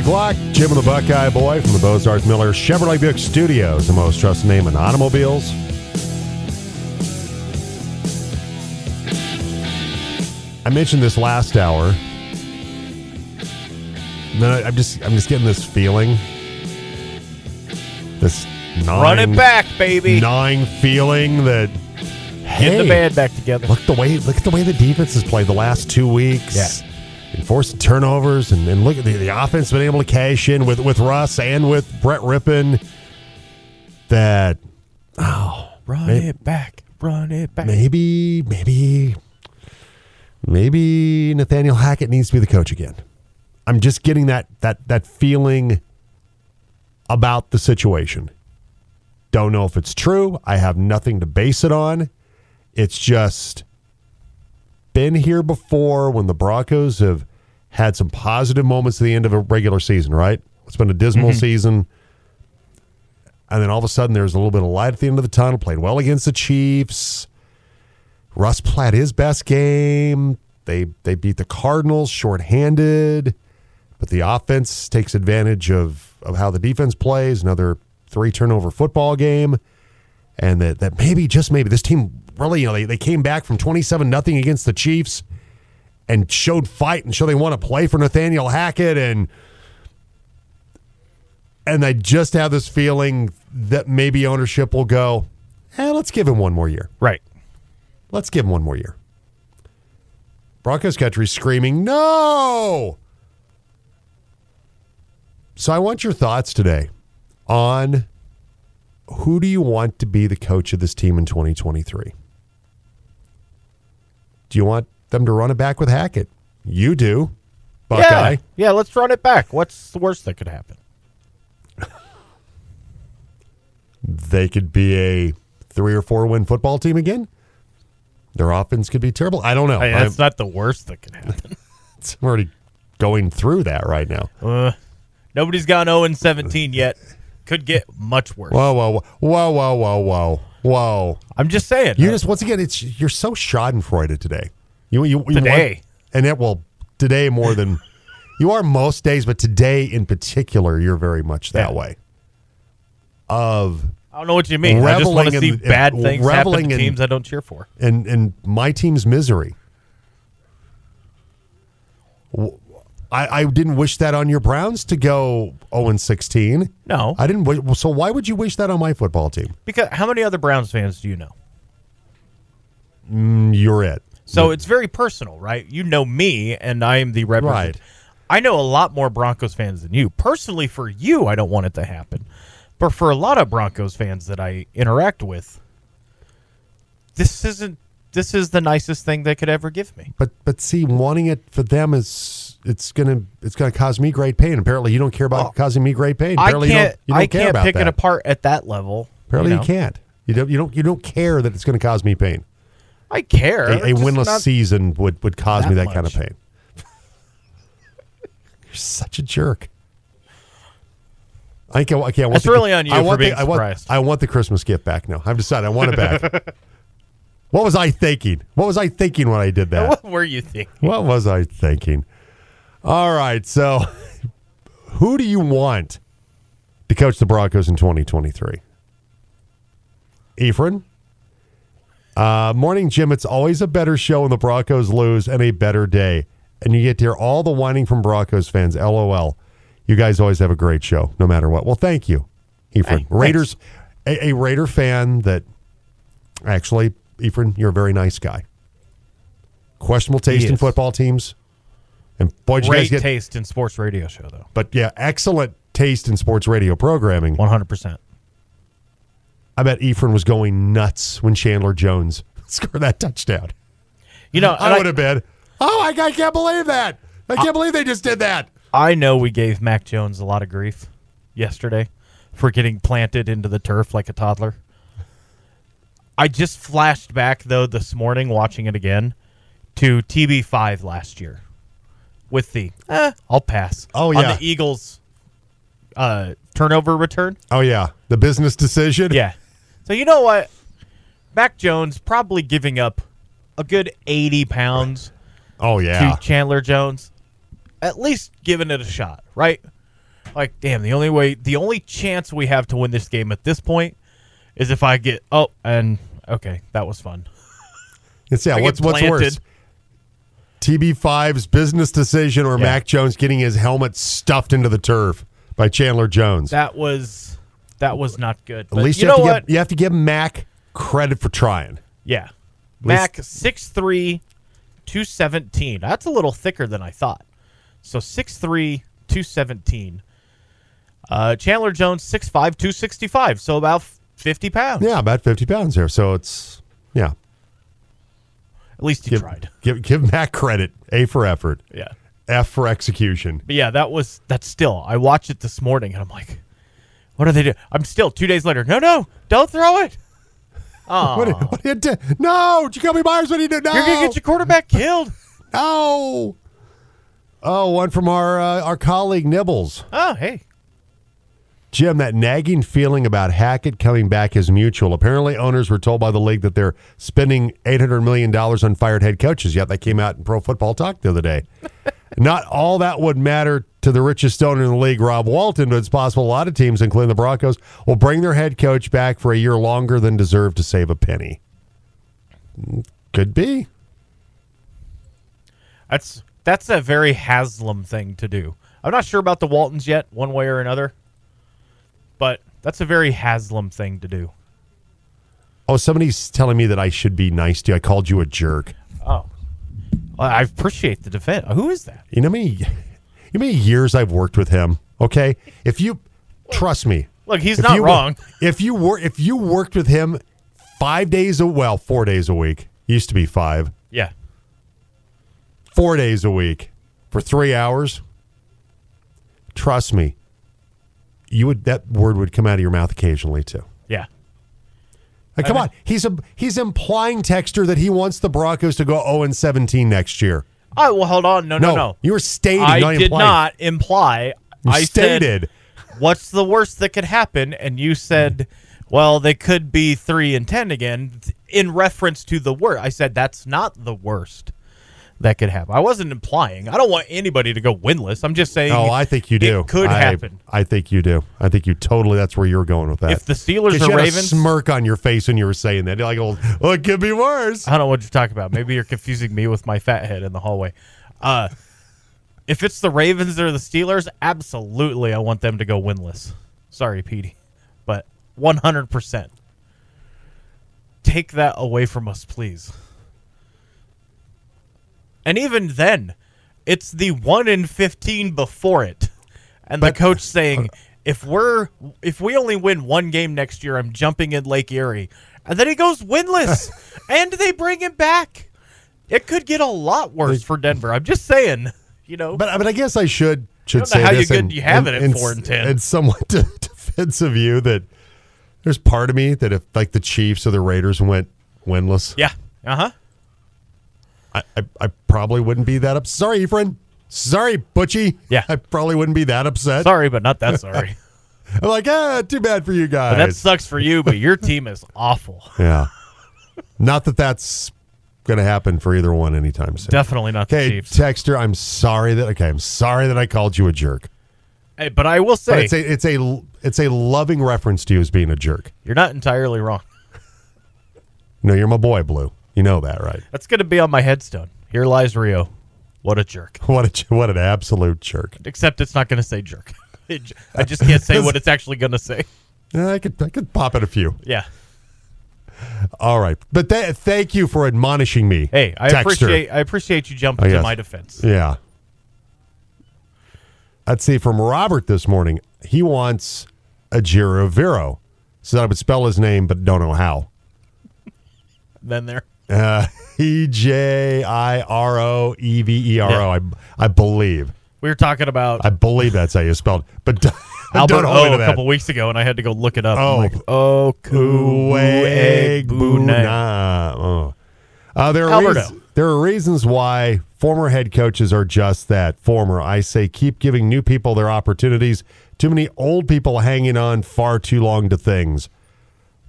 8 o'clock, Jim and the Buckeye Boy from the Bozarth Miller Chevrolet Buick Studios, the most trusted name in automobiles. I mentioned this last hour. Then I'm just I'm just getting this feeling. This gnawing, Run it back, baby. gnawing feeling that Get the hey, band back together. Look the way look at the way the defense has played the last two weeks. Yeah. Enforcing turnovers and, and look at the, the offense been able to cash in with, with Russ and with Brett Rypien. That oh, Run Maybe- it back. Run it back. maybe maybe maybe Nathaniel Hackett needs to be the coach again. I'm just getting that that that feeling about the situation. Don't know if it's true. I have nothing to base it on. It's just been here before when the Broncos have had some positive moments at the end of a regular season, right? It's been a dismal mm-hmm. season. And then all of a sudden there's a little bit of light at the end of the tunnel. Played well against the Chiefs. Russ played his best game. They they beat the Cardinals shorthanded, but the offense takes advantage of of how the defense plays. Another three turnover football game, and that that maybe just maybe this team really you know they, they came back from twenty seven nothing against the Chiefs and showed fight and show they want to play for Nathaniel Hackett and and I just have this feeling that maybe ownership will go, hey, let's give him one more year. Right. Let's give him one more year. Broncos country screaming, no! So I want your thoughts today on who do you want to be the coach of this team in 2023? Do you want them to run it back with Hackett? You do, Buckeye. Yeah. Yeah, let's run it back. What's the worst that could happen? They could be a three or four win football team again. Their offense could be terrible. I don't know. Hey, I'm- not the worst that could happen. I'm already going through that right now. uh, nobody's gone 0 and 17 yet. Could get much worse. Whoa, whoa, whoa, whoa, whoa, whoa, whoa! I'm just saying. You just once again, it's you're so Schadenfreude today. You you, you Today. want- and it will today more than you are most days, but today in particular, you're very much that Yeah. way. Of I don't know what you mean. I just want reveling to see in- bad in- things happen to in- teams I don't cheer for. and and my team's misery. W- I, I didn't wish that on your Browns to go 0 and 16. No. I didn't. wi- So why would you wish that on my football team? Because how many other Browns fans do you know? Mm, You're it. So it's very personal, right? You know me, and I am the representative. Right. I know a lot more Broncos fans than you. Personally, for you, I don't want it to happen. But for a lot of Broncos fans that I interact with, this isn't. This is the nicest thing they could ever give me. But but see, wanting it for them is it's gonna it's gonna cause me great pain. Apparently, you don't care about Well, causing me great pain. I Apparently, can't. you don't, you don't I care can't about pick that. it apart at that level. Apparently, you, you, can't. You don't. You don't. You don't care that it's going to cause me pain. I care. A, a winless not- season would would cause me that that kind of pain. You're such a jerk. I can't. I can't. That's really on you I for want being the, I want. I want the Christmas gift back now. I've decided I want it back. what was I thinking? What was I thinking when I did that? What were you thinking? What was I thinking? All right, so who do you want to coach the Broncos in 2023? Ephraim? Uh, morning, Jim. It's always a better show when the Broncos lose and a better day. And you get to hear all the whining from Broncos fans. LOL. You guys always have a great show, no matter what. Well, thank you, Ephraim. Hey, Raiders, a, a Raider fan that actually, Ephraim, you're a very nice guy. Questionable taste in football teams. And boy, did you guys Great get, taste in sports radio show, though. but yeah, excellent taste in sports radio programming. One hundred percent. I bet Ephraim was going nuts when Chandler Jones scored that touchdown. You know, I would have been. Oh, I, I can't believe that. I can't believe they just did that. I know we gave Mac Jones a lot of grief yesterday for getting planted into the turf like a toddler. I just flashed back though this morning watching it again to TB5 last year with the eh, I'll pass. Oh, on yeah. the Eagles uh, turnover return. Oh yeah, the business decision. Yeah. So you know what? Mac Jones probably giving up a good 80 pounds Oh yeah. to Chandler Jones. at least giving it a shot, right? Like, damn, the only way, the only chance we have to win this game at this point is if I get oh, and okay, that was fun. It's yeah. I get What's what's worse? Planted. TB5's business decision or Yeah. Mac Jones getting his helmet stuffed into the turf by Chandler Jones. That was that was not good. At least you, you, know have to what? give you have to give Mac credit for trying. Yeah. Mac 6'3", 217. That's a little thicker than I thought. So 6'3", 217. Uh, Chandler Jones, 6'5", 265. So about 50 pounds. Yeah, about fifty pounds there. So it's yeah. At least he Give, tried. give give Matt credit. A for effort. Yeah. F for execution. But yeah, that was that's still. I watched it this morning and I'm like, what are they doing? I'm still two days later. No, no, don't throw it. Oh, What, did- what did you do? No, Jakobi Meyers. What did you do? No, you're gonna get your quarterback killed. no. Oh, one from our uh, our colleague Nibbles. Oh, hey, Jim, that nagging feeling about Hackett coming back is mutual. Apparently, owners were told by the league that they're spending $800 million on fired head coaches. Yet that came out in Pro Football Talk the other day. Not all that would matter to the richest owner in the league, Rob Walton, but it's possible a lot of teams, including the Broncos, will bring their head coach back for a year longer than deserved to save a penny. Could be. that's that's a very Haslam thing to do. I'm not sure about the Waltons yet, one way or another, but that's a very Haslam thing to do. Oh, somebody's telling me that I should be nice to you. I called you a jerk. Oh, well, I appreciate the defense. Who is that? You know how many, you know many years I've worked with him? Okay, if you trust me, Look, he's not you, wrong. If you were, if you worked with him five days a well, four days a week, used to be five, Yeah, four days a week for three hours. Trust me, you would that word would come out of your mouth occasionally too. yeah. Like, come I- on, he's a he's implying Texter that he wants the Broncos to go zero and seventeen next year. Oh well, hold on. No, no, No, no. you were stating. I not did implying. not imply. You I stated. Said, What's the worst that could happen? And you said, well, they could be three and ten again, in reference to the worst. I said that's not the worst that could happen. I wasn't implying. I don't want anybody to go winless. I'm just saying. Oh, I think you do. It could I- happen. I think you do. I think you totally. That's where you're going with that. If the Steelers 'Cause or you had a Ravens- smirk on your face when you were saying that. You're like, oh, well, it could be worse. I don't know what you're talking about. Maybe you're confusing me with my fat head in the hallway. Uh, if it's the Ravens or the Steelers, absolutely, I want them to go winless. Sorry, Petey, but 100%. Take that away from us, please. And even then, it's the 1 in 15 before it. And the coach saying, if we're if we only win one game next year, I'm jumping in Lake Erie. And then he goes winless. and they bring him back. It could get a lot worse for Denver. I'm just saying, you know. But but I guess I should should don't know say how you this good in- you have in- it at in- four and 10. In somewhat de- defensive view that there's part of me that if like the Chiefs or the Raiders went winless, yeah. Uh-huh. I, I, I probably wouldn't be that upset. Sorry, Efren. Sorry, Butchie. Yeah. I probably wouldn't be that upset. Sorry, but not that sorry. I'm like, ah, too bad for you guys. But that sucks for you, but your team is awful. yeah. Not that that's going to happen for either one anytime soon. Definitely not the Okay, Chiefs. Texter, I'm sorry that okay, I'm sorry that I called you a jerk. Hey, but I will But say, it's a it's a it's a loving reference to you as being a jerk. you're not entirely wrong. No, you're my boy, Blue. You know that, right? That's going to be on my headstone. Here lies Rio. What a jerk. What a what an absolute jerk. Except it's not going to say jerk. It I just can't say what it's actually going to say. I could I could pop it a few. Yeah. All right, but th- thank you for admonishing me. Hey, I Texter. appreciate I appreciate you jumping Oh, to my defense. Yeah. Let's see from Robert this morning. He wants a Giro Vero. So I would spell his name, but don't know how. Then there. Uh, E J I R O E V E R O. I I believe. We were talking about I believe that's how you spelled. But Albert don't hold me O a couple weeks ago, and I had to go look it up. Oh. like, oh, Kuwait Oh. Uh, there, are reasons, there are reasons why former head coaches are just that. Former. I say keep giving new people their opportunities. Too many old people hanging on far too long to things.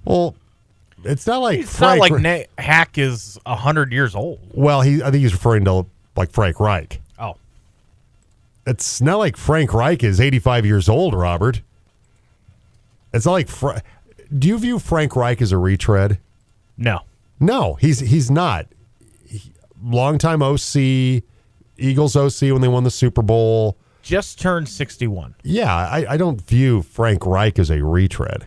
Well, it's not like It's not Frank. like Na- Hack is hundred years old. well, he I think he's referring to like Frank Reich. Oh, it's not like Frank Reich is 85 years old, Robert. It's not like. Fra- Do you view Frank Reich as a retread? No. No, he's he's not. He, longtime OC, Eagles OC when they won the Super Bowl. Just turned 61. Yeah, I, I don't view Frank Reich as a retread.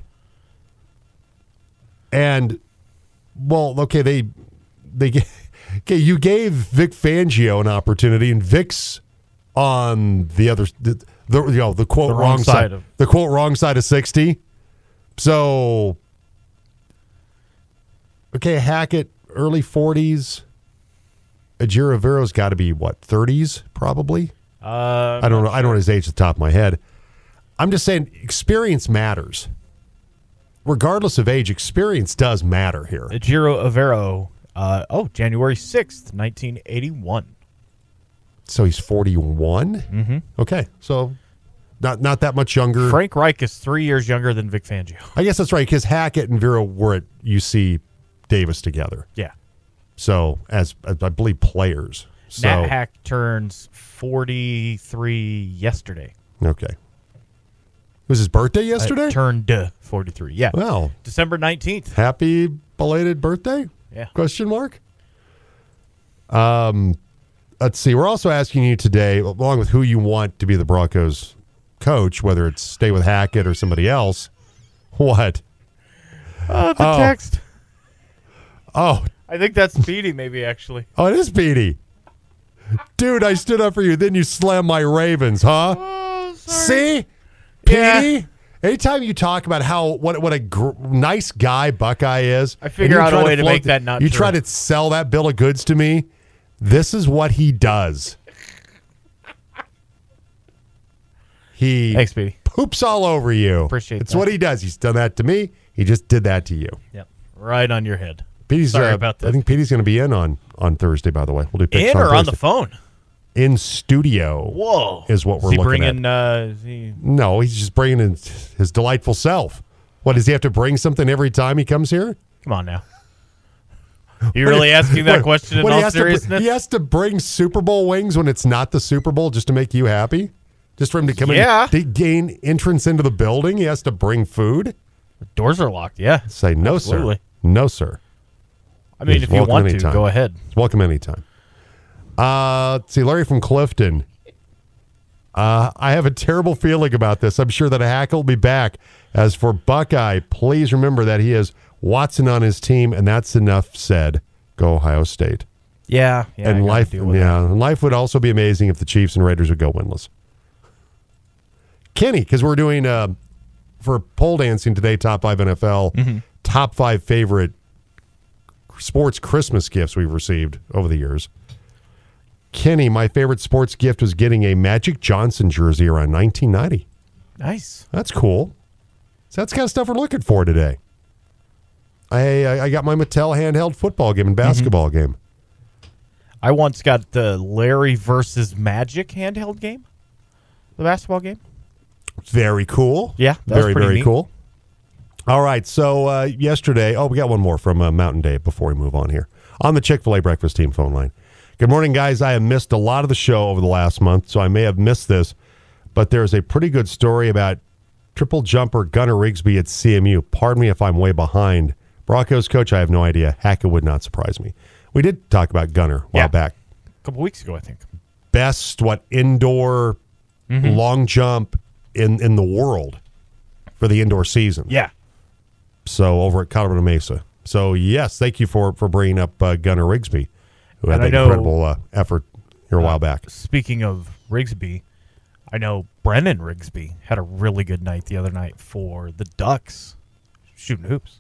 And well, okay, they they okay, you gave Vic Fangio an opportunity, and Vic's on the other the, the you know the quote The wrong, wrong side, side of- the quote wrong side of sixty. So okay, Hackett early forties. Ejiro Evero's got to be what thirties probably. Uh, I don't know. I don't know his age at the top of my head. I'm just saying experience matters. Regardless of age, experience does matter here. Ejiro Evero. Uh, oh, January 6th, 1981. So he's 41. Mm-hmm. Okay, so not not that much younger. Frank Reich is three years younger than Vic Fangio. I guess that's right because Hackett and Evero were at UC Davis together. Yeah. So as, as I believe players. So Nat Hack turns 43 yesterday. okay. Was his birthday yesterday? Uh, turned uh, 43. Yeah. well, December 19th. happy belated birthday? Yeah. Question mark. Um, let's see. We're also asking you today, along with who you want to be the Broncos coach, whether it's stay with Hackett or somebody else. What? Oh, the Oh. text. Oh, I think that's Speedy, maybe, actually. oh, it is Petey. Dude, I stood up for you. Then you slammed my Ravens, huh? Oh, See, Yeah. Anytime you talk about how what what a gr- nice guy Buckeye is, I figure out a way to float make that not You true. try to sell that bill of goods to me. This is what he does. He Thanks, poops all over you. Appreciate It's that. what he does. He's done that to me. He just did that to you. Yep. Right on your head. Petey's, Sorry uh, about I think Petey's going to be in on on Thursday. By the way, we'll do picks In or on the phone? In studio. Whoa. Is what we're is he looking bringing, Uh, is he, No, he's just bringing in his delightful self. What does he have to bring something every time he comes here? come on now. You really asking that What- question in what, he all has to seriousness? he has to bring Super Bowl wings when it's not the Super Bowl just to make you happy? Just for him to come Yeah. in to gain entrance into the building, he has to bring food? Doors are locked. Yeah. Say no, Absolutely. sir. No, sir. I mean, He's if you welcome want to, go ahead. Welcome anytime. Uh, let's see, Larry from Clifton. Uh, I have a terrible feeling about this. I'm sure that a Hack will be back. As for Buckeye, please remember that he has Watson on his team, and that's enough said. Go Ohio State. Yeah. yeah and life, yeah, and life would also be amazing if the Chiefs and Raiders would go winless. Kenny, because we're doing uh, for pole dancing today, top five NFL, Mm-hmm. top five favorite sports Christmas gifts we've received over the years. Kenny, my favorite sports gift was getting a Magic Johnson jersey around 1990. Nice. That's cool. So that's the kind of stuff we're looking for today. I I, I got my Mattel handheld football game Mm-hmm. and basketball game. I once got the Larry versus Magic handheld game, the basketball game. Very cool. Yeah, very very neat. cool. All right, so uh, yesterday, oh, we got one more from uh, Mountain Day before we move on here on the Chick Fil A breakfast team phone line. Good morning, guys. I have missed a lot of the show over the last month, so I may have missed this, but there's a pretty good story about triple jumper Gunnar Rigsby at CMU. Pardon me if I'm way behind. Broncos coach, I have no idea. Hackett would not surprise me. We did talk about Gunnar a while Yeah. back. A couple weeks ago, I think. Best what indoor Mm-hmm. long jump in in the world for the indoor season. Yeah. So over at Colorado Mesa. So yes, thank you for for bringing up uh, Gunnar Rigsby, who had And that know- incredible uh, effort here a while back. Speaking of Rigsby, I know Brennan Rigsby had a really good night the other night for the Ducks shooting hoops.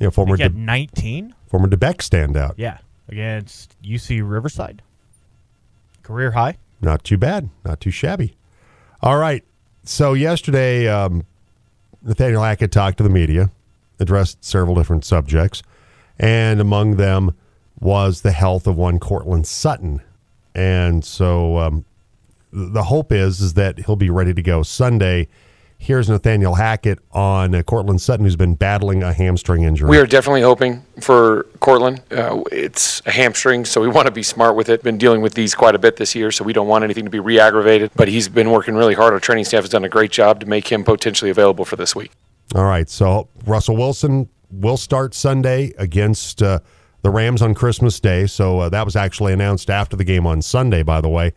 Know, former He had De, 19. former DeBeck standout. Yeah. Against UC Riverside. Career high. Not too bad. Not too shabby. All right. So yesterday, um, Nathaniel Hackett talked to the media, addressed several different subjects, and among them was the health of one Courtland Sutton. And so um, the hope is is that he'll be ready to go Sunday. Here's Nathaniel Hackett on uh, Courtland Sutton, who's been battling a hamstring injury. We are definitely hoping for Courtland. Uh, it's a hamstring, so we want to be smart with it. Been dealing with these quite a bit this year, so we don't want anything to be re-aggravated. But he's been working really hard. Our training staff has done a great job to make him potentially available for this week. All right, so Russell Wilson will start Sunday against uh, the Rams on Christmas Day. So uh, that was actually announced after the game on Sunday, by the way.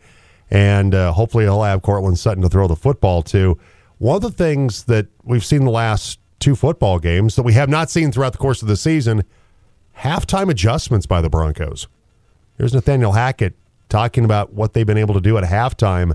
And uh, hopefully he'll have Courtland Sutton to throw the football to. One of the things that we've seen the last two football games that we have not seen throughout the course of the season halftime adjustments by the Broncos. Here's Nathaniel Hackett talking about what they've been able to do at halftime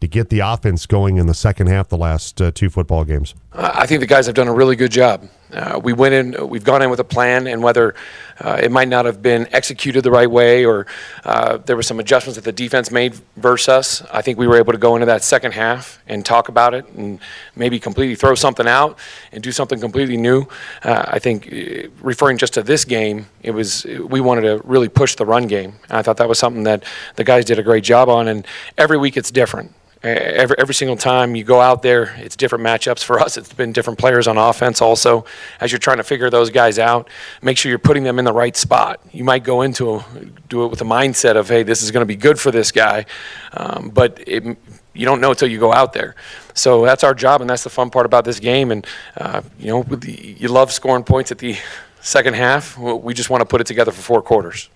to get the offense going in the second half the last uh, two football games? I think the guys have done a really good job. Uh, we went in, we've gone in with a plan, and whether uh, it might not have been executed the right way or uh, there were some adjustments that the defense made versus us, I think we were able to go into that second half and talk about it and maybe completely throw something out and do something completely new. Uh, I think uh, referring just to this game, it was we wanted to really push the run game. And I thought that was something that the guys did a great job on, and every week it's different every, every single time you go out there, it's different matchups. For us, it's been different players on offense also. As you're trying to figure those guys out, make sure you're putting them in the right spot. You might go into a, do it with a mindset of, hey, this is going to be good for this guy, um, but it, you don't know until you go out there. So that's our job, and that's the fun part about this game. And uh, you know, you love scoring points at the second half. We just want to put it together for four quarters.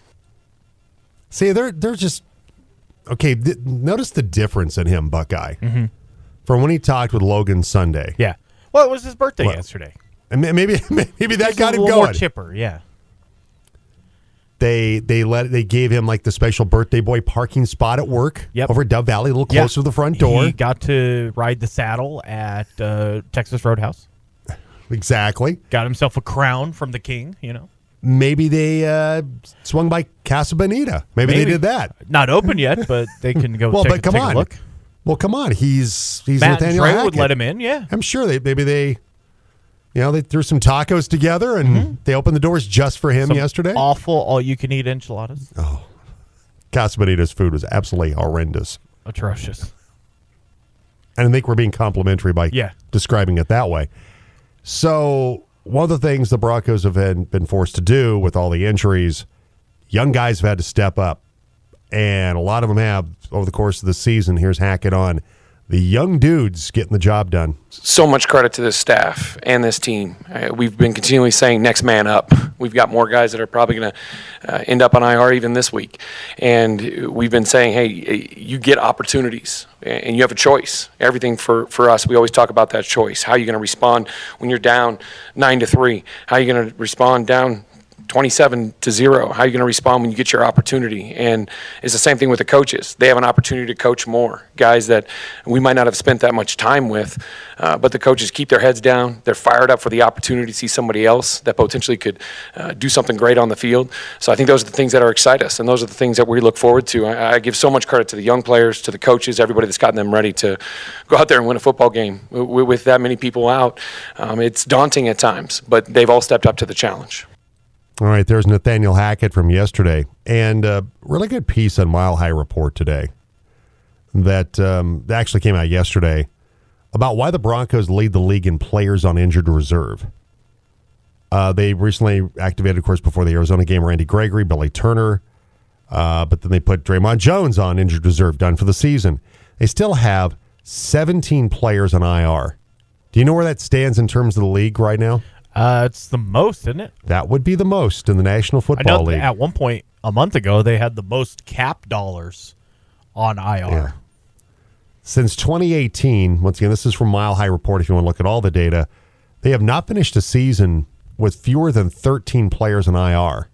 See, they're they're just okay, th- notice the difference in him, Buckeye, mm-hmm. from when he talked with Logan Sunday. Yeah. Well, it was his birthday well, yesterday. And maybe maybe that He's got him going. More chipper, yeah. They they let they gave him like the special birthday boy parking spot at work yep. over Dove Valley, a little closer yep. to the front door. He got to ride the saddle at uh, Texas Roadhouse. Exactly. Got himself a crown from the king, you know maybe they uh, swung by Casa Bonita. Maybe, maybe, they did that. Not open yet, but they can go. well, take, but come on. look. Well, come on. He's he's Matt Nathaniel and Trey would let him in. Yeah, I'm sure they maybe they, you know, they threw some tacos together and mm-hmm. they opened the doors just for him some yesterday. Awful, all you can eat enchiladas. Oh, Casa Bonita's food was absolutely horrendous, atrocious. And I think we're being complimentary by yeah. describing it that way. So one of the things the Broncos have been, been forced to do with all the injuries, young guys have had to step up. And a lot of them have over the course of the season. Here's Hackett on the young dudes getting the job done. So much credit to this staff and this team. Uh, we've been continually saying next man up. We've got more guys that are probably going to uh, end up on IR even this week. And we've been saying, hey, you get opportunities and you have a choice. Everything for, for us, we always talk about that choice. How are you going to respond when you're down nine to three? How are you going to respond down 27 to 0 how are you going to respond when you get your opportunity? And it's the same thing with the coaches. They have an opportunity to coach more. Guys that we might not have spent that much time with uh, but the coaches keep their heads down. They're fired up for the opportunity to see somebody else that potentially could uh, do something great on the field. So i think those are the things that are excite us and those are the things that we look forward to. I, I give so much credit to the young players to the coaches everybody that's gotten them ready to go out there and win a football game. With, with that many people out um, it's daunting at times but they've all stepped up to the challenge all right, there's Nathaniel Hackett from yesterday, and a really good piece on Mile High Report today that um, actually came out yesterday about why the Broncos lead the league in players on injured reserve. Uh, they recently activated, of course, before the Arizona game, Randy Gregory, Billy Turner, uh, but then they put Dre'Mont Jones on injured reserve, done for the season. They still have 17 players on IR. Do you know where that stands in terms of the league right now? Uh, it's the most, isn't it? That would be the most in the National Football I know League. At one point a month ago, they had the most cap dollars on IR. Yeah. Since 2018, once again, this is from Mile High Report. If you want to look at all the data, they have not finished a season with fewer than 13 players in IR,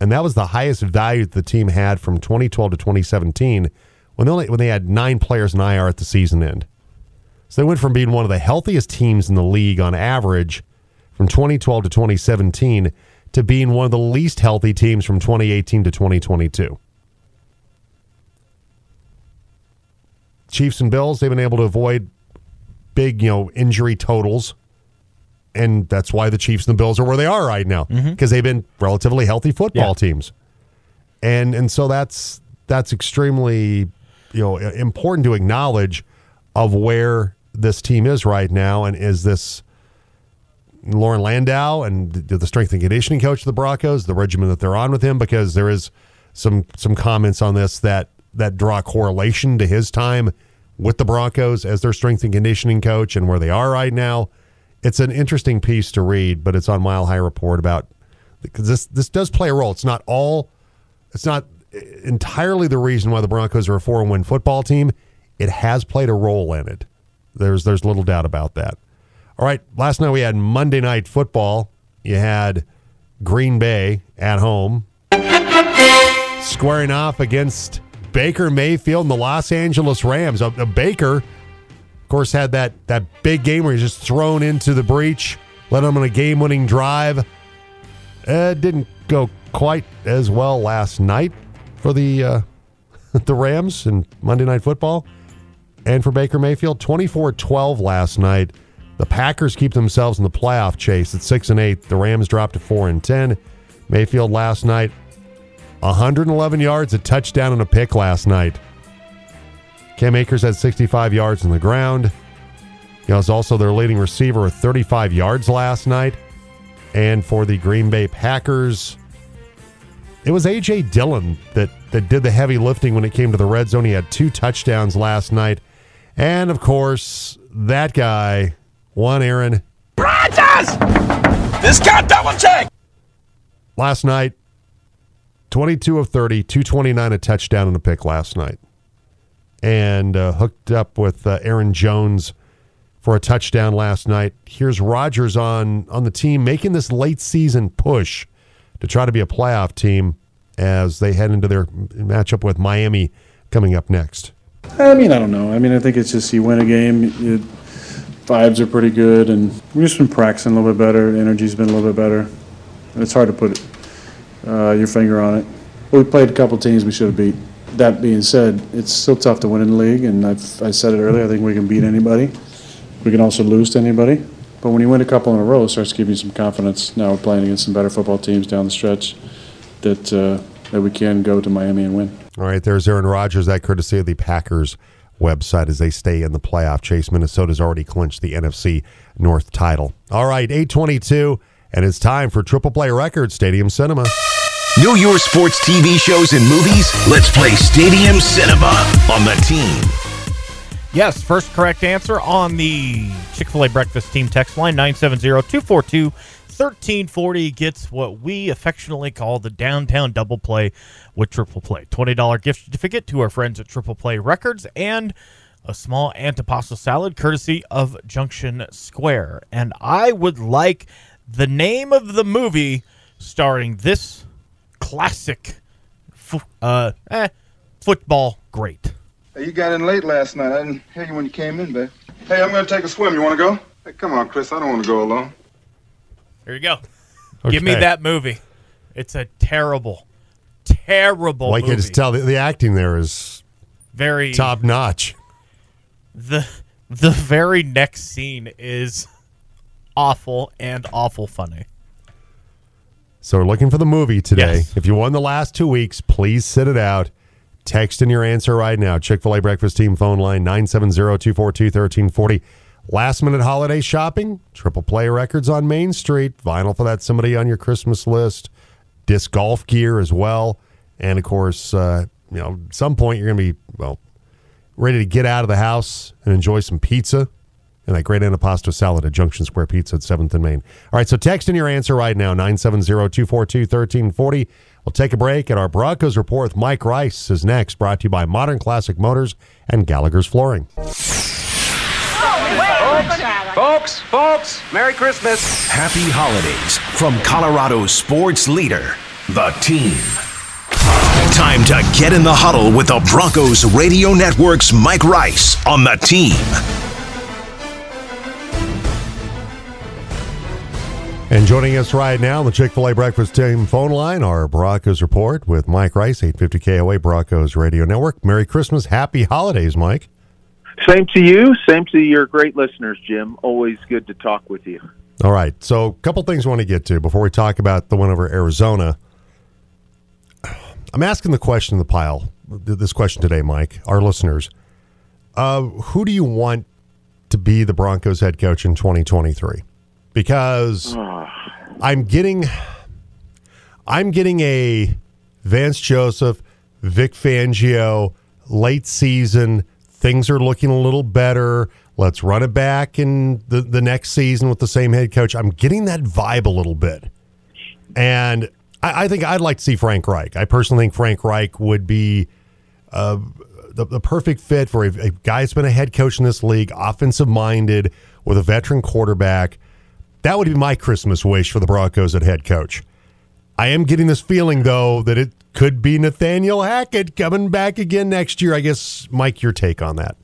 and that was the highest value that the team had from 2012 to 2017 when they only, when they had nine players in IR at the season end. So they went from being one of the healthiest teams in the league on average from 2012 to 2017 to being one of the least healthy teams from 2018 to 2022. Chiefs and Bills, they've been able to avoid big, you know, injury totals. And that's why the Chiefs and the Bills are where they are right now because mm-hmm. they've been relatively healthy football yeah. teams. And and so that's that's extremely you know important to acknowledge of where this team is right now, and is this Loren Landow and the, the strength and conditioning coach of the Broncos, the regimen that they're on with him, because there is some some comments on this that that draw correlation to his time with the Broncos as their strength and conditioning coach and where they are right now. It's an interesting piece to read, but it's on Mile High Report about because this this does play a role. It's not all, it's not entirely the reason why the Broncos are a four and win football team. It has played a role in it. There's there's little doubt about that. All right, last night we had Monday night football. You had Green Bay at home squaring off against Baker Mayfield and the Los Angeles Rams. Uh, Baker, of course, had that that big game where he's just thrown into the breach, led them on a game-winning drive. It didn't go quite as well last night for the uh, the Rams in Monday Night Football, and for Baker Mayfield, 24-12 last night. The Packers keep themselves in the playoff chase at six and eight. The Rams drop to four and ten. Mayfield last night, 111 yards, a touchdown, and a pick last night. Cam Akers had 65 yards on the ground. He was also their leading receiver with 35 yards last night. And for the Green Bay Packers, it was A.J. Dillon that, that did the heavy lifting when it came to the red zone. He had two touchdowns last night. And of course, that guy, one Aaron. Rodgers! This guy check! Last night, 22 of 30, 229, a touchdown and a pick last night. And uh, hooked up with uh, Aaron Jones for a touchdown last night. Here's Rodgers on, on the team making this late season push to try to be a playoff team as they head into their matchup with Miami coming up next. I mean, I don't know. I mean, I think it's just you win a game, it, vibes are pretty good, and we've just been practicing a little bit better. Energy's been a little bit better. And it's hard to put uh, your finger on it. But we played a couple teams we should have beat. That being said, it's still tough to win in the league, and I've, I said it earlier. I think we can beat anybody. We can also lose to anybody. But when you win a couple in a row, it starts giving you some confidence. Now we're playing against some better football teams down the stretch that uh, that we can go to Miami and win. All right, there's Aaron Rodgers. That courtesy of the Packers website as they stay in the playoff chase. Minnesota's already clinched the NFC North title. All right, 822, and it's time for Triple Play Records Stadium Cinema. Know your sports TV shows and movies? Let's play Stadium Cinema on the team. Yes, first correct answer on the Chick fil A breakfast team text line 970 242 1340 gets what we affectionately call the downtown double play with Triple Play. $20 gift certificate to our friends at Triple Play Records and a small antipasto salad courtesy of Junction Square. And I would like the name of the movie starring this classic uh, eh, football great. You got in late last night. I didn't hear you when you came in, babe. Hey, I'm gonna take a swim. You wanna go? Hey, come on, Chris. I don't wanna go alone. There you go. Give me that movie. It's a terrible, terrible Well, I can just tell the, the acting there is very top notch. the the very next scene is awful and awful funny. So we're looking for the movie today. Yes. If you won the last two weeks, please sit it out. Text in your answer right now. Chick fil A breakfast team phone line 970 242 1340. Last minute holiday shopping, triple play records on Main Street, vinyl for that somebody on your Christmas list, disc golf gear as well. And of course, uh, you know, at some point you're going to be, well, ready to get out of the house and enjoy some pizza and that great antipasto salad at Junction Square Pizza at 7th and Main. All right, so text in your answer right now, 970-242-1340. We'll take a break, and our Broncos report with Mike Rice is next, brought to you by Modern Classic Motors and Gallagher's Flooring. Folks, folks, Merry Christmas. Happy holidays from Colorado's sports leader, the team. Time to get in the huddle with the Broncos Radio Network's Mike Rice on the team. And joining us right now on the Chick fil A breakfast team phone line, our Broncos report with Mike Rice, 850 KOA Broncos Radio Network. Merry Christmas. Happy holidays, Mike. Same to you. Same to your great listeners, Jim. Always good to talk with you. All right. So, a couple things I want to get to before we talk about the one over Arizona. I'm asking the question in the pile, this question today, Mike, our listeners. Uh, who do you want to be the Broncos head coach in 2023 because I'm getting I'm getting a Vance Joseph, Vic Fangio late season. Things are looking a little better. Let's run it back in the, the next season with the same head coach. I'm getting that vibe a little bit. And I, I think I'd like to see Frank Reich. I personally think Frank Reich would be uh, the, the perfect fit for a, a guy that's been a head coach in this league, offensive minded, with a veteran quarterback. That would be my Christmas wish for the Broncos at head coach. I am getting this feeling, though, that it could be Nathaniel Hackett coming back again next year. I guess, Mike, your take on that.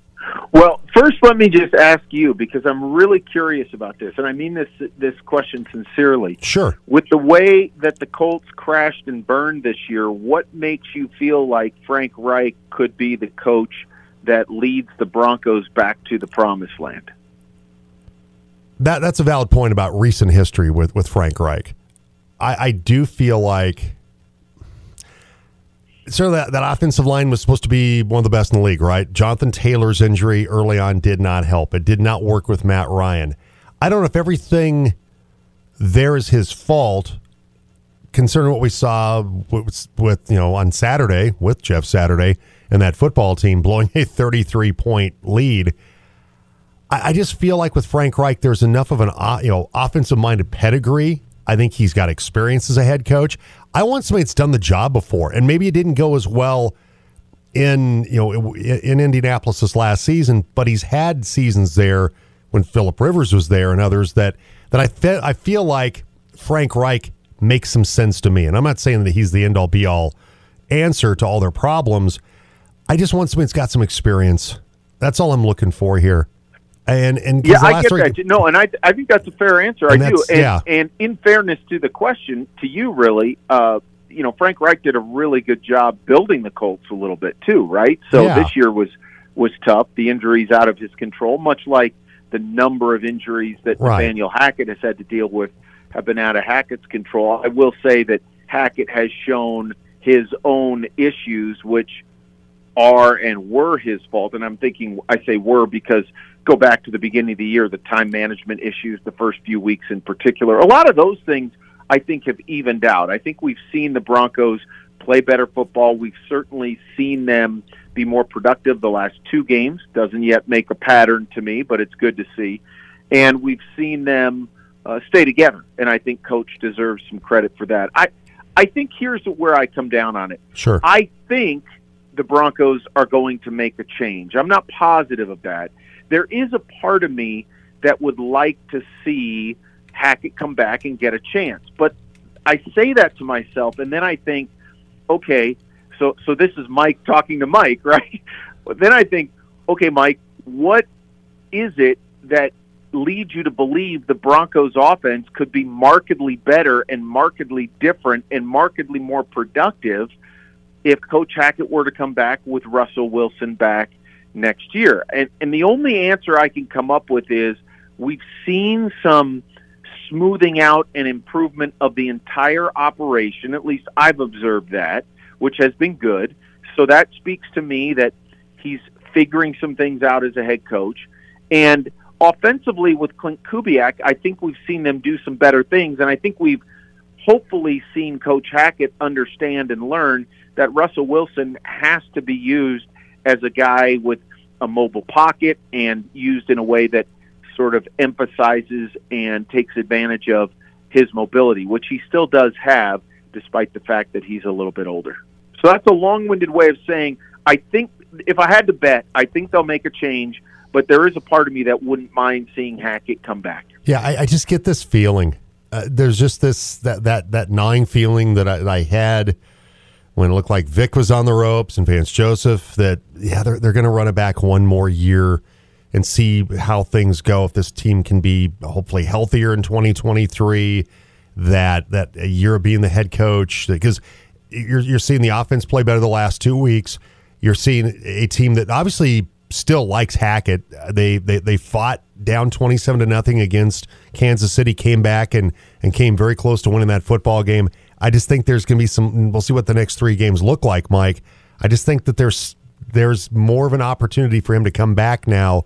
Well, first, let me just ask you because I'm really curious about this, and I mean this this question sincerely. Sure. With the way that the Colts crashed and burned this year, what makes you feel like Frank Reich could be the coach that leads the Broncos back to the promised land? That that's a valid point about recent history with with Frank Reich. I, I do feel like that, that offensive line was supposed to be one of the best in the league, right? Jonathan Taylor's injury early on did not help. It did not work with Matt Ryan. I don't know if everything there is his fault, concerning what we saw with, with you know on Saturday with Jeff Saturday and that football team blowing a 33 point lead. I, I just feel like with Frank Reich, there's enough of an uh, you know offensive minded pedigree. I think he's got experience as a head coach. I want somebody that's done the job before, and maybe it didn't go as well in you know in Indianapolis this last season, but he's had seasons there when Philip Rivers was there and others that that I fe- I feel like Frank Reich makes some sense to me. And I'm not saying that he's the end all be all answer to all their problems. I just want somebody that's got some experience. That's all I'm looking for here. And and Yeah, I get that. No, and I I think that's a fair answer. And I do. And, yeah. and in fairness to the question, to you, really, uh, you know, Frank Reich did a really good job building the Colts a little bit too, right? So Yeah. this year was was tough. The injuries out of his control, much like the number of injuries that Right. Nathaniel Hackett has had to deal with, have been out of Hackett's control. I will say that Hackett has shown his own issues, which are and were his fault. And I'm thinking, I say were because go back to the beginning of the year, the time management issues, the first few weeks in particular. A lot of those things I think have evened out. I think we've seen the Broncos play better football. We've certainly seen them be more productive the last two games. Doesn't yet make a pattern to me, but it's good to see. And we've seen them uh, stay together, and I think Coach deserves some credit for that. I, I think here's where I come down on it. Sure. I think the Broncos are going to make a change. I'm not positive of that. There is a part of me that would like to see Hackett come back and get a chance. But I say that to myself, and then I think, okay, so so this is Mike talking to Mike, right? But then I think, okay, Mike, what is it that leads you to believe the Broncos offense could be markedly better and markedly different and markedly more productive if Coach Hackett were to come back with Russell Wilson back next year? And and the only answer I can come up with is we've seen some smoothing out and improvement of the entire operation. At least I've observed that, which has been good. So that speaks to me that he's figuring some things out as a head coach. And offensively with Klint Kubiak, I think we've seen them do some better things. And I think we've hopefully seen Coach Hackett understand and learn that Russell Wilson has to be used as a guy with a mobile pocket and used in a way that sort of emphasizes and takes advantage of his mobility, which he still does have, despite the fact that he's a little bit older. So that's a long winded way of saying I think if I had to bet, I think they'll make a change, but there is a part of me that wouldn't mind seeing Hackett come back. Yeah, I, I just get this feeling. Uh, there's just this that that that gnawing feeling that I, that I had when it looked like Vic was on the ropes and Vance Joseph. That yeah, they're they're going to run it back one more year and see how things go. If this team can be hopefully healthier in 2023, that that a year of being the head coach because you're you're seeing the offense play better the last two weeks. You're seeing a team that obviously still likes Hackett. They they they fought down 27 to nothing against Kansas City, came back and and came very close to winning that football game. I just think there's going to be some we'll see what the next 3 games look like, Mike. I just think that there's there's more of an opportunity for him to come back now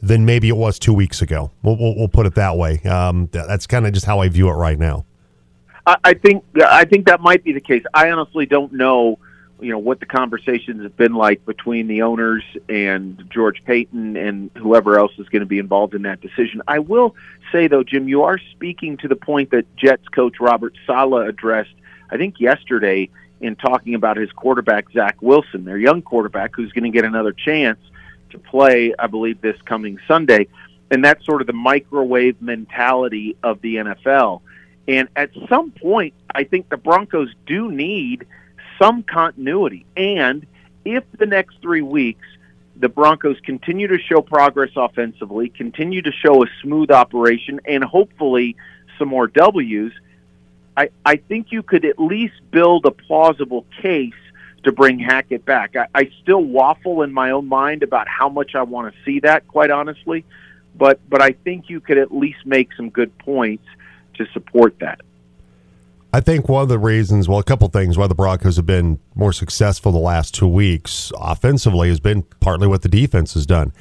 than maybe it was two weeks ago. We'll, we'll, we'll put it that way. Um, that's kind of just how I view it right now. I, I think I think that might be the case. I honestly don't know, you know, what the conversations have been like between the owners and George Paton and whoever else is going to be involved in that decision. I will say though, Jim, you are speaking to the point that Jets coach Robert Saleh addressed, I think yesterday, in talking about his quarterback Zach Wilson, their young quarterback who's going to get another chance to play, I believe, this coming Sunday. And that's sort of the microwave mentality of the NFL. And at some point, I think the Broncos do need some continuity. And if the next three weeks the Broncos continue to show progress offensively, continue to show a smooth operation, and hopefully some more W's, I, I think you could at least build a plausible case to bring Hackett back. I, I still waffle in my own mind about how much I want to see that, quite honestly, but but I think you could at least make some good points to support that. I think one of the reasons, well, a couple things why the Broncos have been more successful the last two weeks offensively has been partly what the defense has done.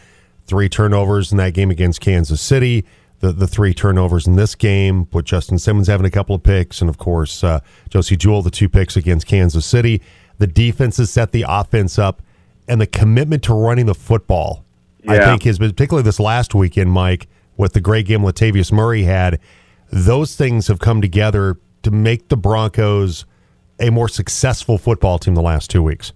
Three turnovers in that game against Kansas City, the, the three turnovers in this game, with Justin Simmons having a couple of picks, and of course, uh, Josey Jewell, the two picks against Kansas City. The defense has set the offense up, and the commitment to running the football, I think, has been, particularly this last weekend, Mike, with the great game Latavius Murray had those things have come together to make the Broncos a more successful football team the last two weeks.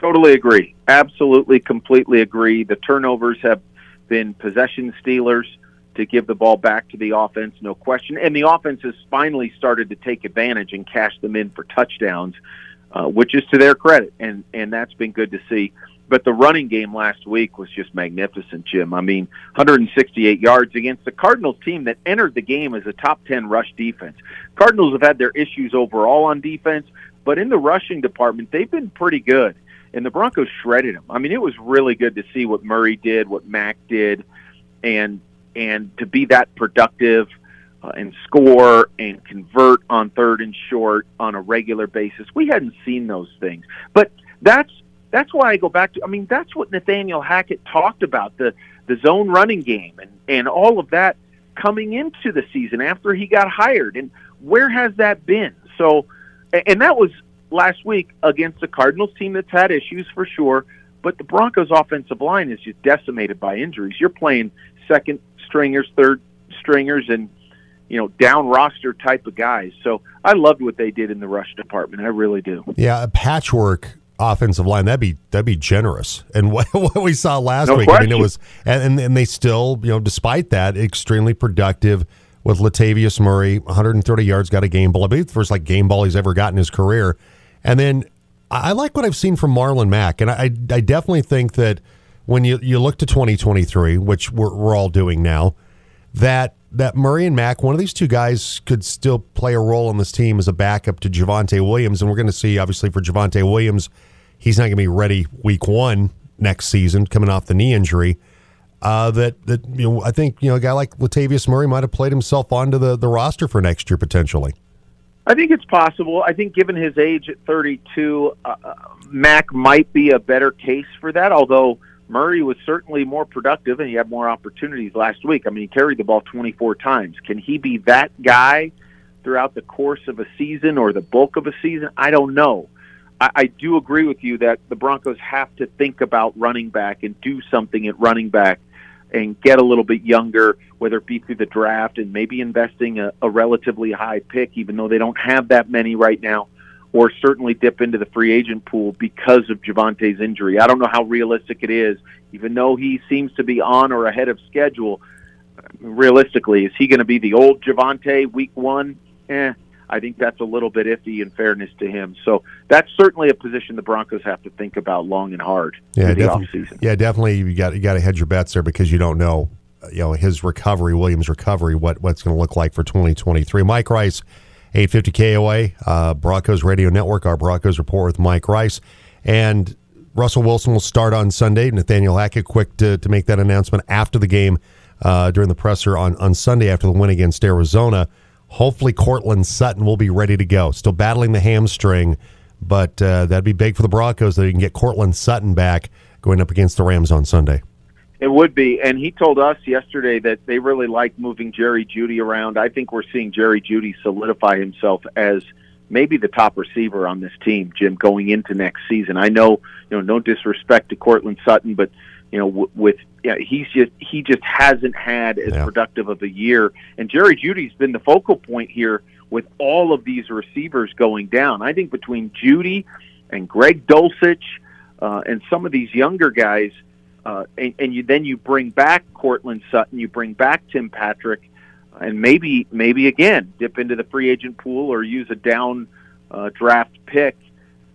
Totally agree. Absolutely, completely agree. The turnovers have been possession stealers to give the ball back to the offense, no question. And the offense has finally started to take advantage and cash them in for touchdowns, uh, which is to their credit, and and that's been good to see. But the running game last week was just magnificent, Jim. I mean, 168 yards against the Cardinals team that entered the game as a top 10 rush defense. Cardinals have had their issues overall on defense, but in the rushing department, they've been pretty good. And the Broncos shredded them. I mean, it was really good to see what Murray did, what Mack did, and and to be that productive uh, and score and convert on third and short on a regular basis. We hadn't seen those things, but that's that's why I go back to. I mean, that's what Nathaniel Hackett talked about the the zone running game and and all of that coming into the season after he got hired. And where has that been? So, and that was last week against the Cardinals team that's had issues for sure. But the Broncos' offensive line is just decimated by injuries. You're playing second stringers, third stringers, and you know down roster type of guys. So I loved what they did in the rush department. I really do. Yeah, a patchwork offensive line that'd be that'd be generous. And what, what we saw last No week, I mean, it was and and they still, you know, despite that, extremely productive with Latavius Murray, 130 yards, got a game ball. I believe the first like game ball he's ever got in his career. And then I I like what I've seen from Marlon Mack, and I I definitely think that when you you look to 2023, which we're, we're all doing now, that that Murray and Mack, one of these two guys could still play a role on this team as a backup to Javonte Williams, and we're going to see obviously for Javonte Williams, he's not going to be ready week one next season, coming off the knee injury. Uh, that that you know, I think you know a guy like Latavius Murray might have played himself onto the the roster for next year potentially. I think it's possible. I think given his age at 32, uh, uh, Mack might be a better case for that. Although Murray was certainly more productive and he had more opportunities last week. I mean, he carried the ball 24 times. Can he be that guy throughout the course of a season or the bulk of a season? I don't know. I, I do agree with you that the Broncos have to think about running back and do something at running back and get a little bit younger, whether it be through the draft and maybe investing a, a relatively high pick, even though they don't have that many right now, or certainly dip into the free agent pool because of Javonte's injury. I don't know how realistic it is, even though he seems to be on or ahead of schedule. Realistically, is he going to be the old Javante week one? Eh, I think that's a little bit iffy in fairness to him. So that's certainly a position the Broncos have to think about long and hard Yeah, through the definitely. offseason. Yeah, definitely. You got you got to hedge your bets there because you don't know, you know, his recovery, Williams' recovery, what what's going to look like for 2023. Mike Rice, 850 KOA, uh, Broncos Radio Network, our Broncos report with Mike Rice, and Russell Wilson will start on Sunday. Nathaniel Hackett, quick to to make that announcement after the game uh, during the presser on on Sunday after the win against Arizona. Hopefully, Courtland Sutton will be ready to go. Still battling the hamstring, but uh, that'd be big for the Broncos that they can get Courtland Sutton back going up against the Rams on Sunday. It would be, and he told us yesterday that they really like moving Jerry Jeudy around. I think we're seeing Jerry Jeudy solidify himself as maybe the top receiver on this team, Jim, going into next season. I know, you know, no disrespect to Courtland Sutton, but you know, w- with yeah, he's just he just hasn't had as Yeah. productive of a year. And Jerry Jeudy's been the focal point here with all of these receivers going down. I think between Jeudy and Greg Dulcich uh, and some of these younger guys, uh, and, and you then you bring back Courtland Sutton, you bring back Tim Patrick, and maybe maybe again dip into the free agent pool or use a down uh, draft pick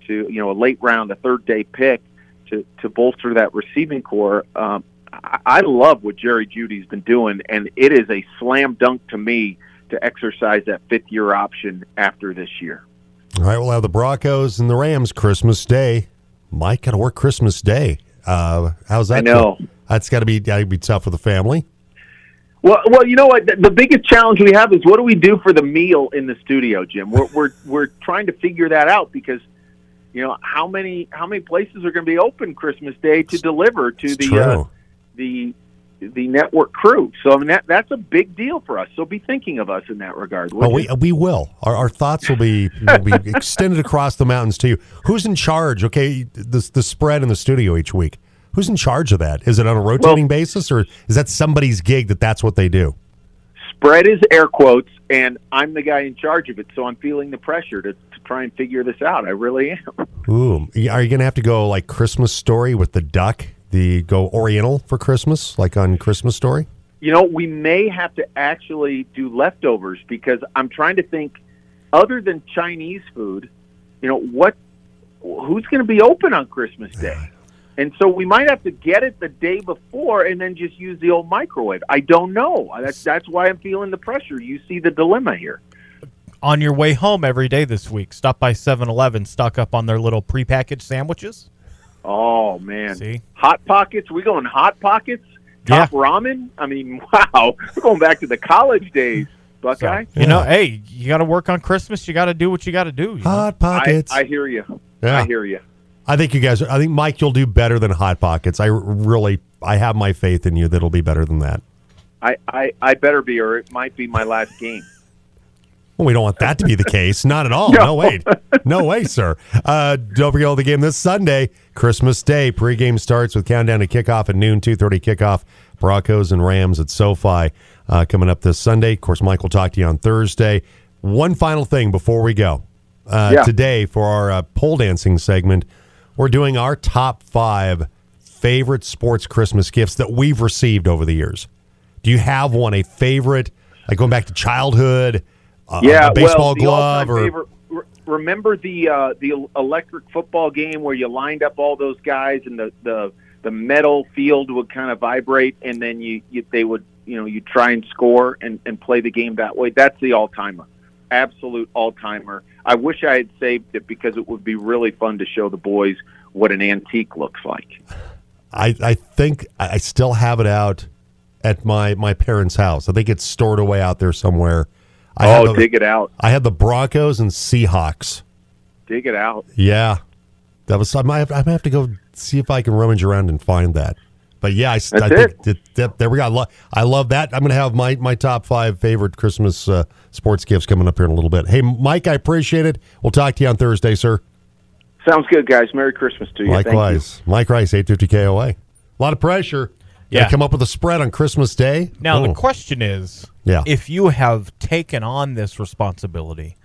to you know a late round, a third day pick to to bolster that receiving core. Um, I, I love what Jerry Jeudy's been doing, and it is a slam dunk to me to exercise that fifth year option after this year. All right, we'll have the Broncos and the Rams Christmas Day. Mike got to work Christmas Day. Uh, how's that? I know. go? That's got to be got to be tough for the family. Well, well, you know what? The, the biggest challenge we have is what do we do for the meal in the studio, Jim? We're we're we're trying to figure that out because you know how many how many places are going to be open Christmas Day to deliver to It's the uh, the the network crew. So I mean that that's a big deal for us. So be thinking of us in that regard. Well, oh, we you? Uh, we will. Our, our thoughts will be will be extended across the mountains to you. Who's in charge? Okay, the the spread in the studio each week. Who's in charge of that? Is it on a rotating basis, or is that somebody's gig that that's what they do? Spread is air quotes, and I'm the guy in charge of it. So I'm feeling the pressure to, to try and figure this out. I really am. Ooh, are you gonna have to go like Christmas Story with the duck? The go Oriental for Christmas, like on Christmas Story. You know, we may have to actually do leftovers because I'm trying to think, other than Chinese food, you know, what, who's going to be open on Christmas Day? And so we might have to get it the day before and then just use the old microwave. I don't know. That's that's why I'm feeling the pressure. You see the dilemma here. On your way home every day this week, stop by 7-Eleven, stock up on their little prepackaged sandwiches. Oh man, See? hot pockets. We going hot pockets? Top ramen? I mean, wow. We're going back to the college days, Buckeye. You know, hey, you got to work on Christmas. You got to do what you got to do. you know? Hot I, pockets. I hear you. Yeah. I hear you. I think you guys. I think Mike, you'll do better than Hot Pockets. I really, I have my faith in you that it'll be better than that. I, I, I better be, or it might be my last game. Well, we don't want that to be the case. Not at all. No, way. No way, sir. Uh, don't forget all the game this Sunday, Christmas Day. Pre-game starts with countdown to kickoff at noon, 2.30 kickoff. Broncos and Rams at SoFi uh, coming up this Sunday. Of course, Mike will talk to you on Thursday. One final thing before we go. Uh, Yeah. Today, for our uh, pole dancing segment, we're doing our top five favorite sports Christmas gifts that we've received over the years. Do you have one, a favorite, like going back to childhood, uh, yeah, a baseball well, glove, or favorite, remember the uh, the electric football game where you lined up all those guys and the the the metal field would kind of vibrate, and then you, you they would you know you try and score and and play the game that way. That's the all timer, absolute all timer. I wish I had saved it because it would be really fun to show the boys what an antique looks like. I, I think I I still have it out at my, my parents' house. I think it's stored away out there somewhere. I oh, the, dig it out, I had the Broncos and Seahawks. dig it out. Yeah, that was. I might have, I might have to go see if I can rummage around and find that. But yeah, I, I think that, that- there we go. I, lo- I love that. I'm going to have my, my top five favorite Christmas uh, sports gifts coming up here in a little bit. Hey, Mike, I appreciate it. We'll talk to you on Thursday, sir. Sounds good, guys. Merry Christmas to you. Thank you. Likewise, Mike Rice, 850 KOA. A lot of pressure. Yeah, come up with a spread on Christmas Day. Now Oh. the question is, Yeah. if you have taken on this responsibility,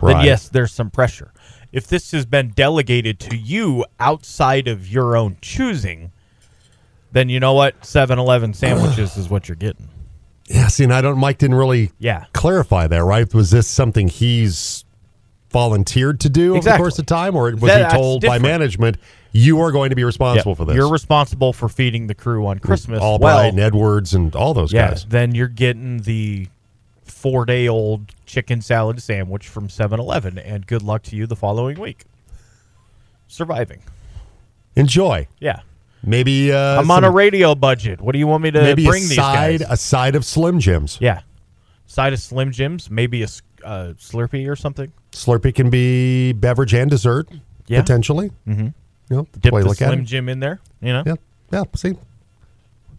Right. then yes, there's some pressure. If this has been delegated to you outside of your own choosing, then you know what? 7-Eleven sandwiches is what you're getting. Yeah, see, and I don't. Mike didn't really Yeah. clarify that, right? Was this something he's volunteered to do over the course of time, or was That- he told by management you are going to be responsible Yeah, for this? You're responsible for feeding the crew on Christmas. Albright well, and Edwards and all those yeah, guys. then you're getting the four day old chicken salad sandwich from 7 Eleven, and good luck to you the following week. Surviving. Enjoy. Yeah. Maybe uh, I'm on a radio budget. What do you want me to maybe bring a these side guys? a side of Slim Jims. yeah. Side of Slim Jims, maybe a uh, Slurpee or something. Slurpee can be beverage and dessert Yeah. potentially. Mm-hmm. You know, the Dip the look Slim. Jim in there, you know? Yeah, yeah. See,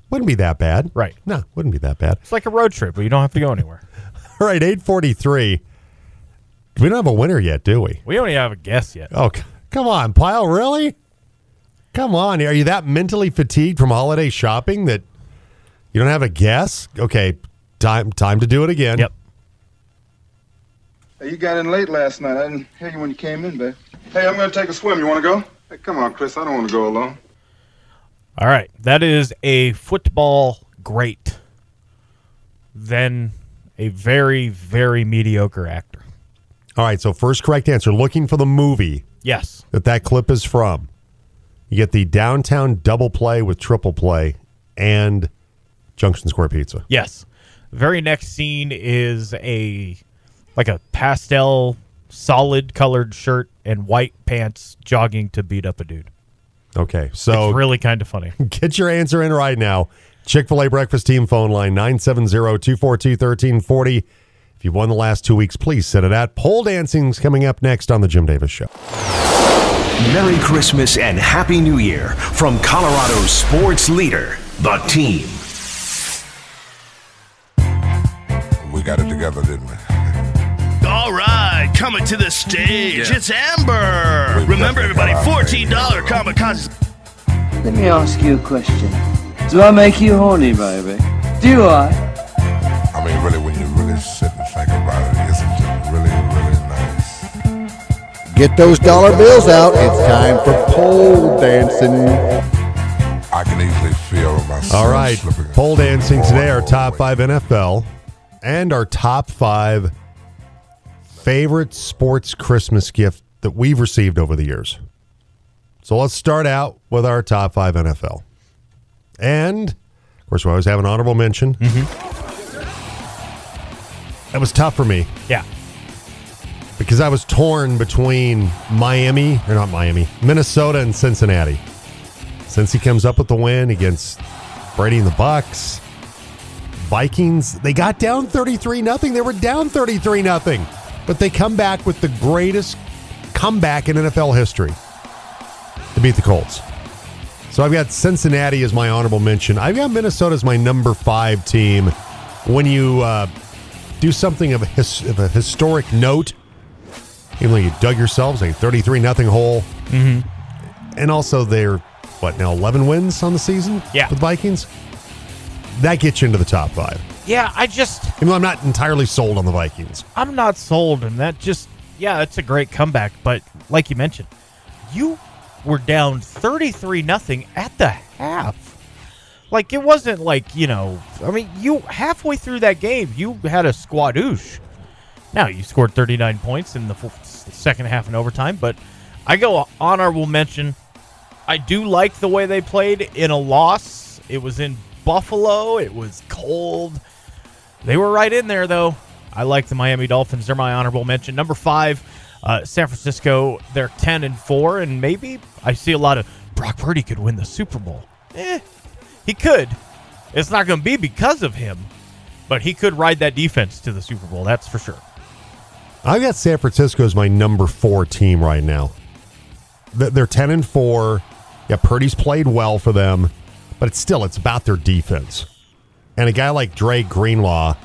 Wouldn't be that bad. Right. No, wouldn't be that bad. It's like a road trip, but you don't have to go anywhere. All right, 843. We don't have a winner yet, do we? We don't even have a guess yet. Oh, c- come on, Pile, really? Come on. Are you that mentally fatigued from holiday shopping that you don't have a guess? Okay, time time to do it again. Yep. Hey, you got in late last night. I didn't hear you when you came in, babe. Hey, I'm going to take a swim. You want to go? Hey, come on, Chris. I don't want to go alone. All right. That is a football great. Then a very, very mediocre actor. All right, so first correct answer. Looking for the movie Yes. that that clip is from. You get the downtown double play with triple play and Junction Square Pizza. Yes. Very next scene is a like a pastel solid colored shirt and white pants jogging to beat up a dude. Okay, so It's really kind of funny. Get your answer in right now. Chick fil A Breakfast Team phone line 970 242 1340. If you've won the last two weeks, please send it at. Pole dancing's coming up next on The Jim Davis Show. Merry Christmas and Happy New Year from Colorado's sports leader, the team. We got it together, didn't we? All right, coming to the stage, Yeah. it's Amber. We've Remember, everybody, fourteen dollar kamikaze. Let me ask you a question. Do I make you horny, baby? Do I? I mean, really, when you really sit and think about it, isn't it really, really nice? Get those dollar bills out. It's time for pole dancing. I can easily feel myself. All right, pole dancing today, our top five NFL and our top five favorite sports Christmas gift that we've received over the years. So let's start out with our top five NFL. And, of course, we always have an honorable mention. Mm-hmm. That was tough for me Yeah. because I was torn between Miami, or not Miami, Minnesota and Cincinnati. Since he comes up with the win against Brady and the Bucks, Vikings, they got down 33 nothing. They were down 33 nothing. But they come back with the greatest comeback in NFL history to beat the Colts. So I've got Cincinnati as my honorable mention. I've got Minnesota as my number five team. When you uh, do something of a, his, of a historic note, even though you dug yourselves a 33 nothing hole, and also they're what now 11 wins on the season Yeah. with Vikings. That gets you into the top five. Yeah, I just Even though I'm not entirely sold on the Vikings. I'm not sold, and that just yeah, it's a great comeback. But like you mentioned, you were down thirty three nothing at the half. Like it wasn't like you know. I mean, you halfway through that game, you had a squadoosh. Now you scored thirty nine points in the f- second half and overtime, but I go honorable mention. I do like the way they played in a loss. It was in Buffalo. It was cold. They were right in there, though. I like the Miami Dolphins. They're my honorable mention. Number five, uh, San Francisco. They're ten and four, and maybe I see a lot of Brock Purdy could win the Super Bowl. Eh, he could. It's not going to be because of him, but he could ride that defense to the Super Bowl. That's for sure. I've got San Francisco as my number four team right now. They're 10 and 4. Yeah, Purdy's played well for them, but it's still it's about their defense. And a guy like Dre Greenlaw,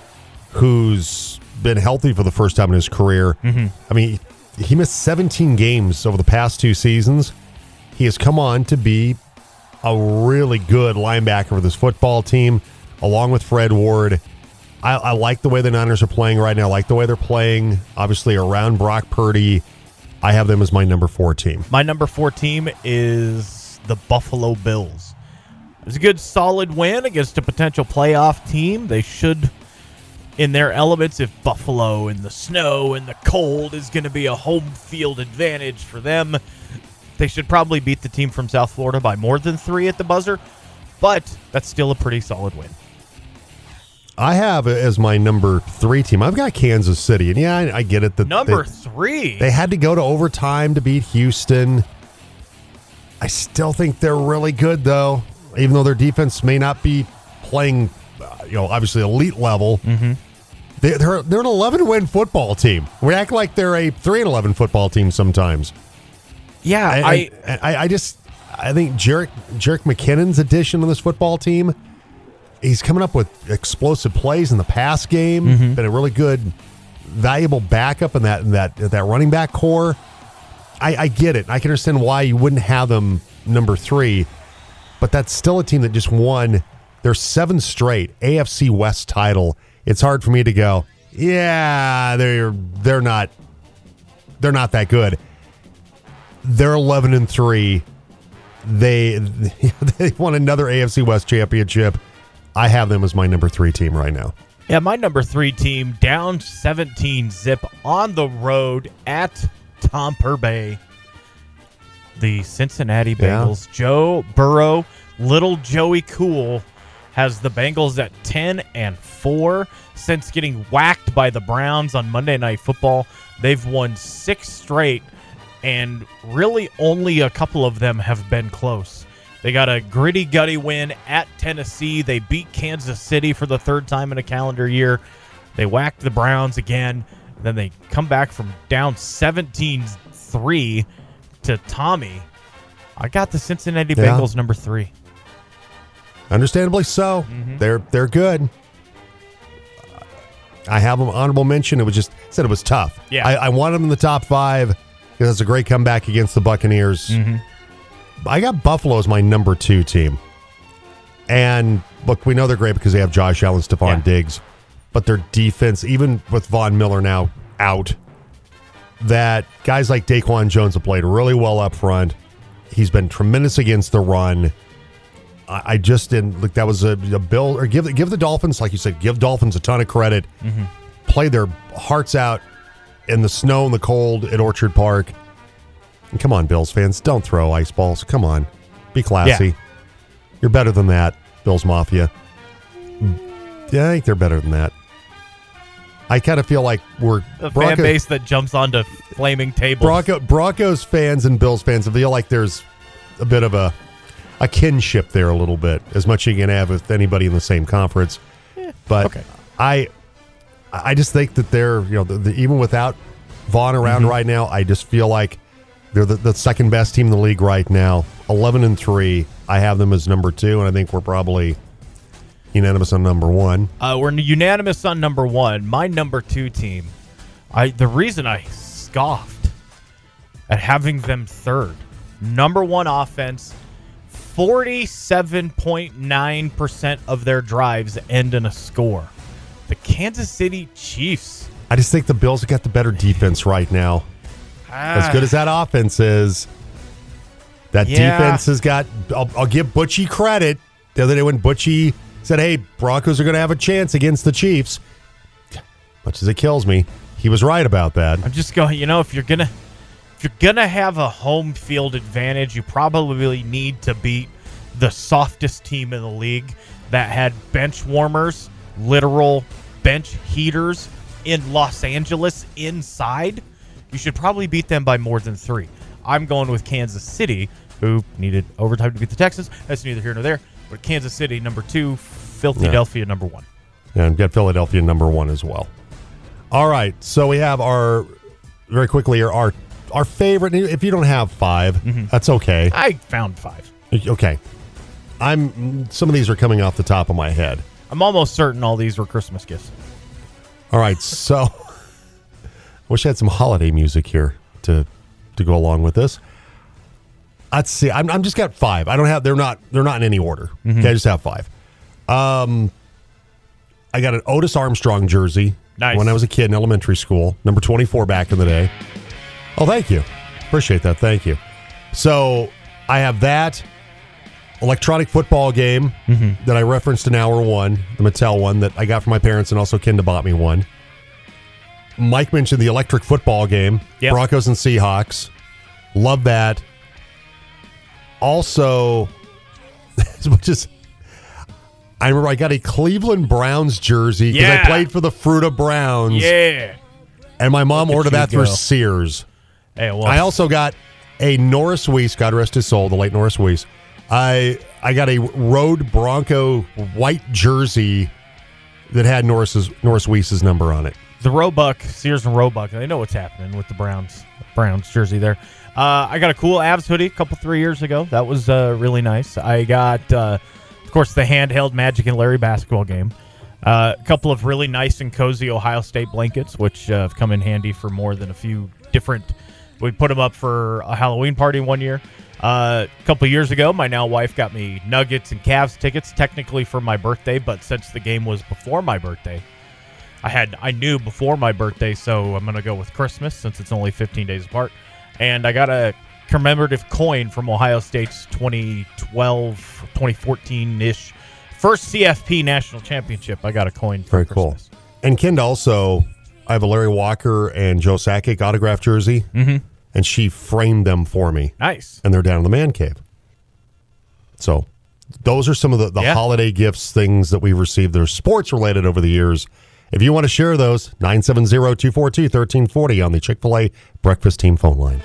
who's been healthy for the first time in his career. Mm-hmm. I mean, he missed 17 games over the past two seasons. He has come on to be a really good linebacker for this football team, along with Fred Ward. I, I like the way the Niners are playing right now. I like the way they're playing, obviously, around Brock Purdy. I have them as my number four team. My number four team is the Buffalo Bills. It was a good, solid win against a potential playoff team. They should, in their elements, if Buffalo in the snow and the cold is going to be a home field advantage for them, they should probably beat the team from South Florida by more than three at the buzzer. But that's still a pretty solid win. I have as my number three team. I've got Kansas City, and yeah, I, I get it. That Number they, three. they had to go to overtime to beat Houston. I still think they're really good, though, even though their defense may not be playing, uh, you know, obviously elite level. Mm-hmm. They, they're they're an 11 win football team. We act like they're a three and 11 football team sometimes. yeah, I, I, I, I just I think Jerick Jerick McKinnon's addition to this football team he's coming up with explosive plays in the pass game. Mhm. Been a really good, valuable backup in that in that that running back core. I, I get it. I can understand why you wouldn't have them number three, but that's still a team that just won their seven straight AFC West title. It's hard for me to go. Yeah, they're they're not they're not that good. They're eleven and three. They they won another AFC West championship. I have them as my number three team right now. Yeah, my number three team down 17 zip on the road at Tampa Bay. The Cincinnati Yeah. Bengals. Joe Burrow, little Joey Cool, has the Bengals at 10 and 4 since getting whacked by the Browns on Monday Night Football. They've won six straight, and really only a couple of them have been close. They got a gritty, gutty win at Tennessee. They beat Kansas City for the third time in a calendar year. They whacked the Browns again. Then they come back from down 17 3 to Tommy. I got the Cincinnati Yeah. Bengals number three. Understandably so. Mm-hmm. They're they're good. I have them honorable mention. It was just said it was tough. Yeah. I, I wanted them in the top five because it's a great comeback against the Buccaneers. Mm-hmm. I got Buffalo as my number two team. And look, we know they're great because they have Josh Allen, Stefon Diggs, but their defense, even with Von Miller now out, that guys like Daquan Jones have played really well up front. He's been tremendous against the run. I, I just didn't look. That was a, a bill or give give the Dolphins, like you said, give Dolphins a ton of credit. Mhm. Play their hearts out in the snow and the cold at Orchard Park. And come on, Bills fans, don't throw ice balls. Come on, be classy. Yeah. You're better than that, Bills Mafia. Yeah, I think they're better than that. I kind of feel like we're The fan base that jumps onto flaming tables. Bronco Broncos fans and Bills fans feel like there's a bit of a a kinship there a little bit, as much as you can have with anybody in the same conference. But I I just think that they're you know the, the, even without Von around Mhm. right now, I just feel like they're the, the second best team in the league right now. Eleven and three. I have them as number two, and I think we're probably unanimous on number one. Uh, we're unanimous on number one. My number two team. I the reason I scoffed at having them third. Number one offense. Forty-seven point nine percent of their drives end in a score. The Kansas City Chiefs. I just think the Bills have got the better defense right now. As good as that offense is, that Yeah. defense has got. I'll, I'll give Butchie credit. The other day when Butchie said, "Hey, Broncos are going to have a chance against the Chiefs," much as it kills me, he was right about that. I'm just going. You know, if you're gonna if you're gonna have a home field advantage, you probably need to beat the softest team in the league that had bench warmers, literal bench heaters in Los Angeles inside. You should probably beat them by more than three. I'm going with Kansas City, who needed overtime to beat the Texans. That's neither here nor there. But Kansas City, number two, Philadelphia, number one. and get Philadelphia number one as well. All right, so we have our very quickly our our, our favorite. If you don't have 5 mm-hmm. that's okay. I found five. Okay, I'm. Some of these are coming off the top of my head. I'm almost certain all these were Christmas gifts. All right, so I wish I had some holiday music here to to go along with this. Let's see. I'm, I'm just got five. I don't have. They're not. They're not in any order. Mhm. Okay, I just have five. Um, I got an Otis Armstrong jersey Nice. when I was a kid in elementary school, number 24 back in the day. Oh, thank you. Appreciate that. Thank you. So I have that electronic football game Mhm. that I referenced in hour one, the Mattel one that I got from my parents, and also Kenda bought me one. Mike mentioned the electric football game, Yep. Broncos and Seahawks. Love that. Also, as much as I remember, I got a Cleveland Browns jersey because I played for the Fruita Browns. Yeah. And my mom ordered that through. Sears. Hey, well, I also got a Norris Weese, God rest his soul, the late Norris Weese. I I got a Road Bronco white jersey that had Norris's Norris Weese's number on it. the Roebuck, Sears and Roebuck. They know what's happening with the Browns, Browns jersey there. Uh, I got a cool Avs hoodie a couple three years ago. That was uh, really nice. I got uh, of course, the handheld Magic and Larry basketball game. Uh, a couple of really nice and cozy Ohio State blankets, which uh, have come in handy for more than a few different. We put them up for a Halloween party one year. Uh, a couple years ago, my now wife got me Nuggets and Cavs tickets, technically for my birthday, but since the game was before my birthday, I had I knew before my birthday, so I'm gonna go with Christmas since it's only 15 days apart. And I got a commemorative coin from Ohio State's 2012, 2014 ish first CFP national championship. I got a coin. For Very cool. And Kind also, I have a Larry Walker and Joe Sakic autograph jersey, Mhm. and she framed them for me. Nice. And they're down in the man cave. So those are some of the, the Yeah. holiday gifts, things that we've received that are sports related over the years. If you want to share those, 970 242 1340 on the Chick fil A Breakfast Team phone line.